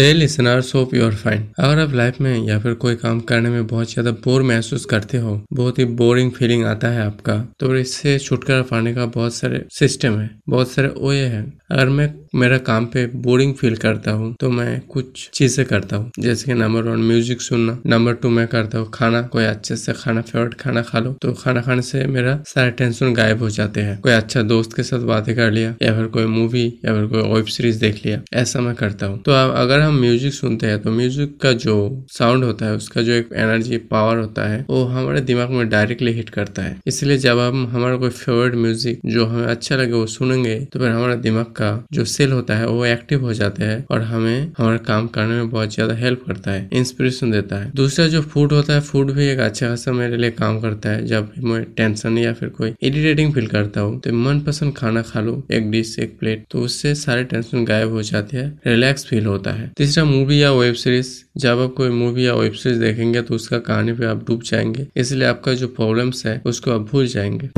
Listeners hope fine अगर आप life में या फिर कोई काम करने में बहुत ज़्यादा बोर महसूस करते हो, बहुत ही बोरिंग फीलिंग आता है आपका तो इससे छुटकारा पाने का बहुत सारे सिस्टम है, बहुत सारे ओए है। अगर मैं मेरा काम पे बोरिंग फील करता हूँ तो मैं कुछ चीज़ें करता हूँ, जैसे कि नंबर वन म्यूज़िक सुनना। नंबर टू मैं करता हूँ खाना, कोई अच्छे से खाना फेवरेट खाना खा लो तो खाना खाने से मेरा सारे टेंशन गायब हो जाते हैं। कोई अच्छा दोस्त के साथ बातें कर लिया, या फिर कोई मूवी या फिर कोई वेब सीरीज़ देख लिया, ऐसा मैं करता हूँ। तो अगर म्यूज़िक सुनते हैं तो म्यूज़िक का जो साउंड होता है, उसका जो एक एनर्जी पावर होता है, वो हमारे दिमाग में डायरेक्टली हिट करता है। इसलिए जब हम, हमारा कोई फेवरेट म्यूज़िक जो हमें अच्छा लगे, वो सुनेंगे तो फिर हमारा दिमाग का जो सेल होता है, वो एक्टिव हो जाता है और हमें हमारा काम करने में बहुत ज़्यादा हेल्प करता है इंस्पिरेशन देता है। दूसरा जो फ़ूड होता है फ़ूड भी एक अच्छा खासा मेरे लिए काम करता है। जब मैं टेंशन या फिर कोई इरिटेटिंग फील करता हूँ तो मन पसंद खाना खा लो, एक डिश एक प्लेट तो उससे सारे टेंशन गायब हो जाते हैं रिलैक्स फील होता है। तीसरा मूवी या वेब सीरीज़, जब आप कोई मूवी या वेब सीरीज़ देखेंगे तो उसका कहानी पे आप डूब जाएँगे। इसलिए आपका जो प्रॉब्लम्स है, उसको आप भूल जाएँगे।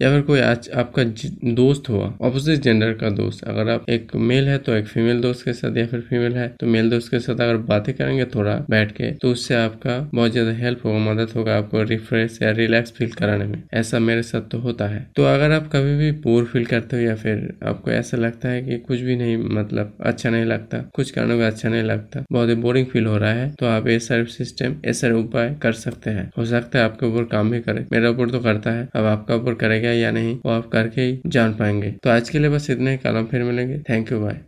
या फिर कोई आज आपका दोस्त हुआ ऑपोजिट जेंडर का दोस्त, अगर आप एक मेल है तो एक फीमेल दोस्त के साथ या फिर फीमेल है तो मेल दोस्त के साथ अगर बातें करेंगे थोड़ा बैठ के तो उससे आपका बहुत ज़्यादा हेल्प होगा, मदद होगा आपको रिफ्रेश या रिलैक्स फील कराने में। ऐसा मेरे साथ तो होता है। तो अगर आप कभी भी बोर फील करते हो या फिर आपको ऐसा लगता है कि कुछ भी नहीं मतलब अच्छा नहीं लगता, कुछ कारणों का अच्छा नहीं लगता, बहुत ही बोरिंग फील हो रहा है तो आप ये सारे सिस्टम ये सारे उपाय कर सकते हैं। हो सकता है आपके ऊपर काम भी करे, मेरे ऊपर तो करता है, अब आपका ऊपर करेगा या नहीं वो आप करके ही जान पाएँगे। तो आज के लिए बस इतने ही कलम फिर मिलेंगे। Thank you bye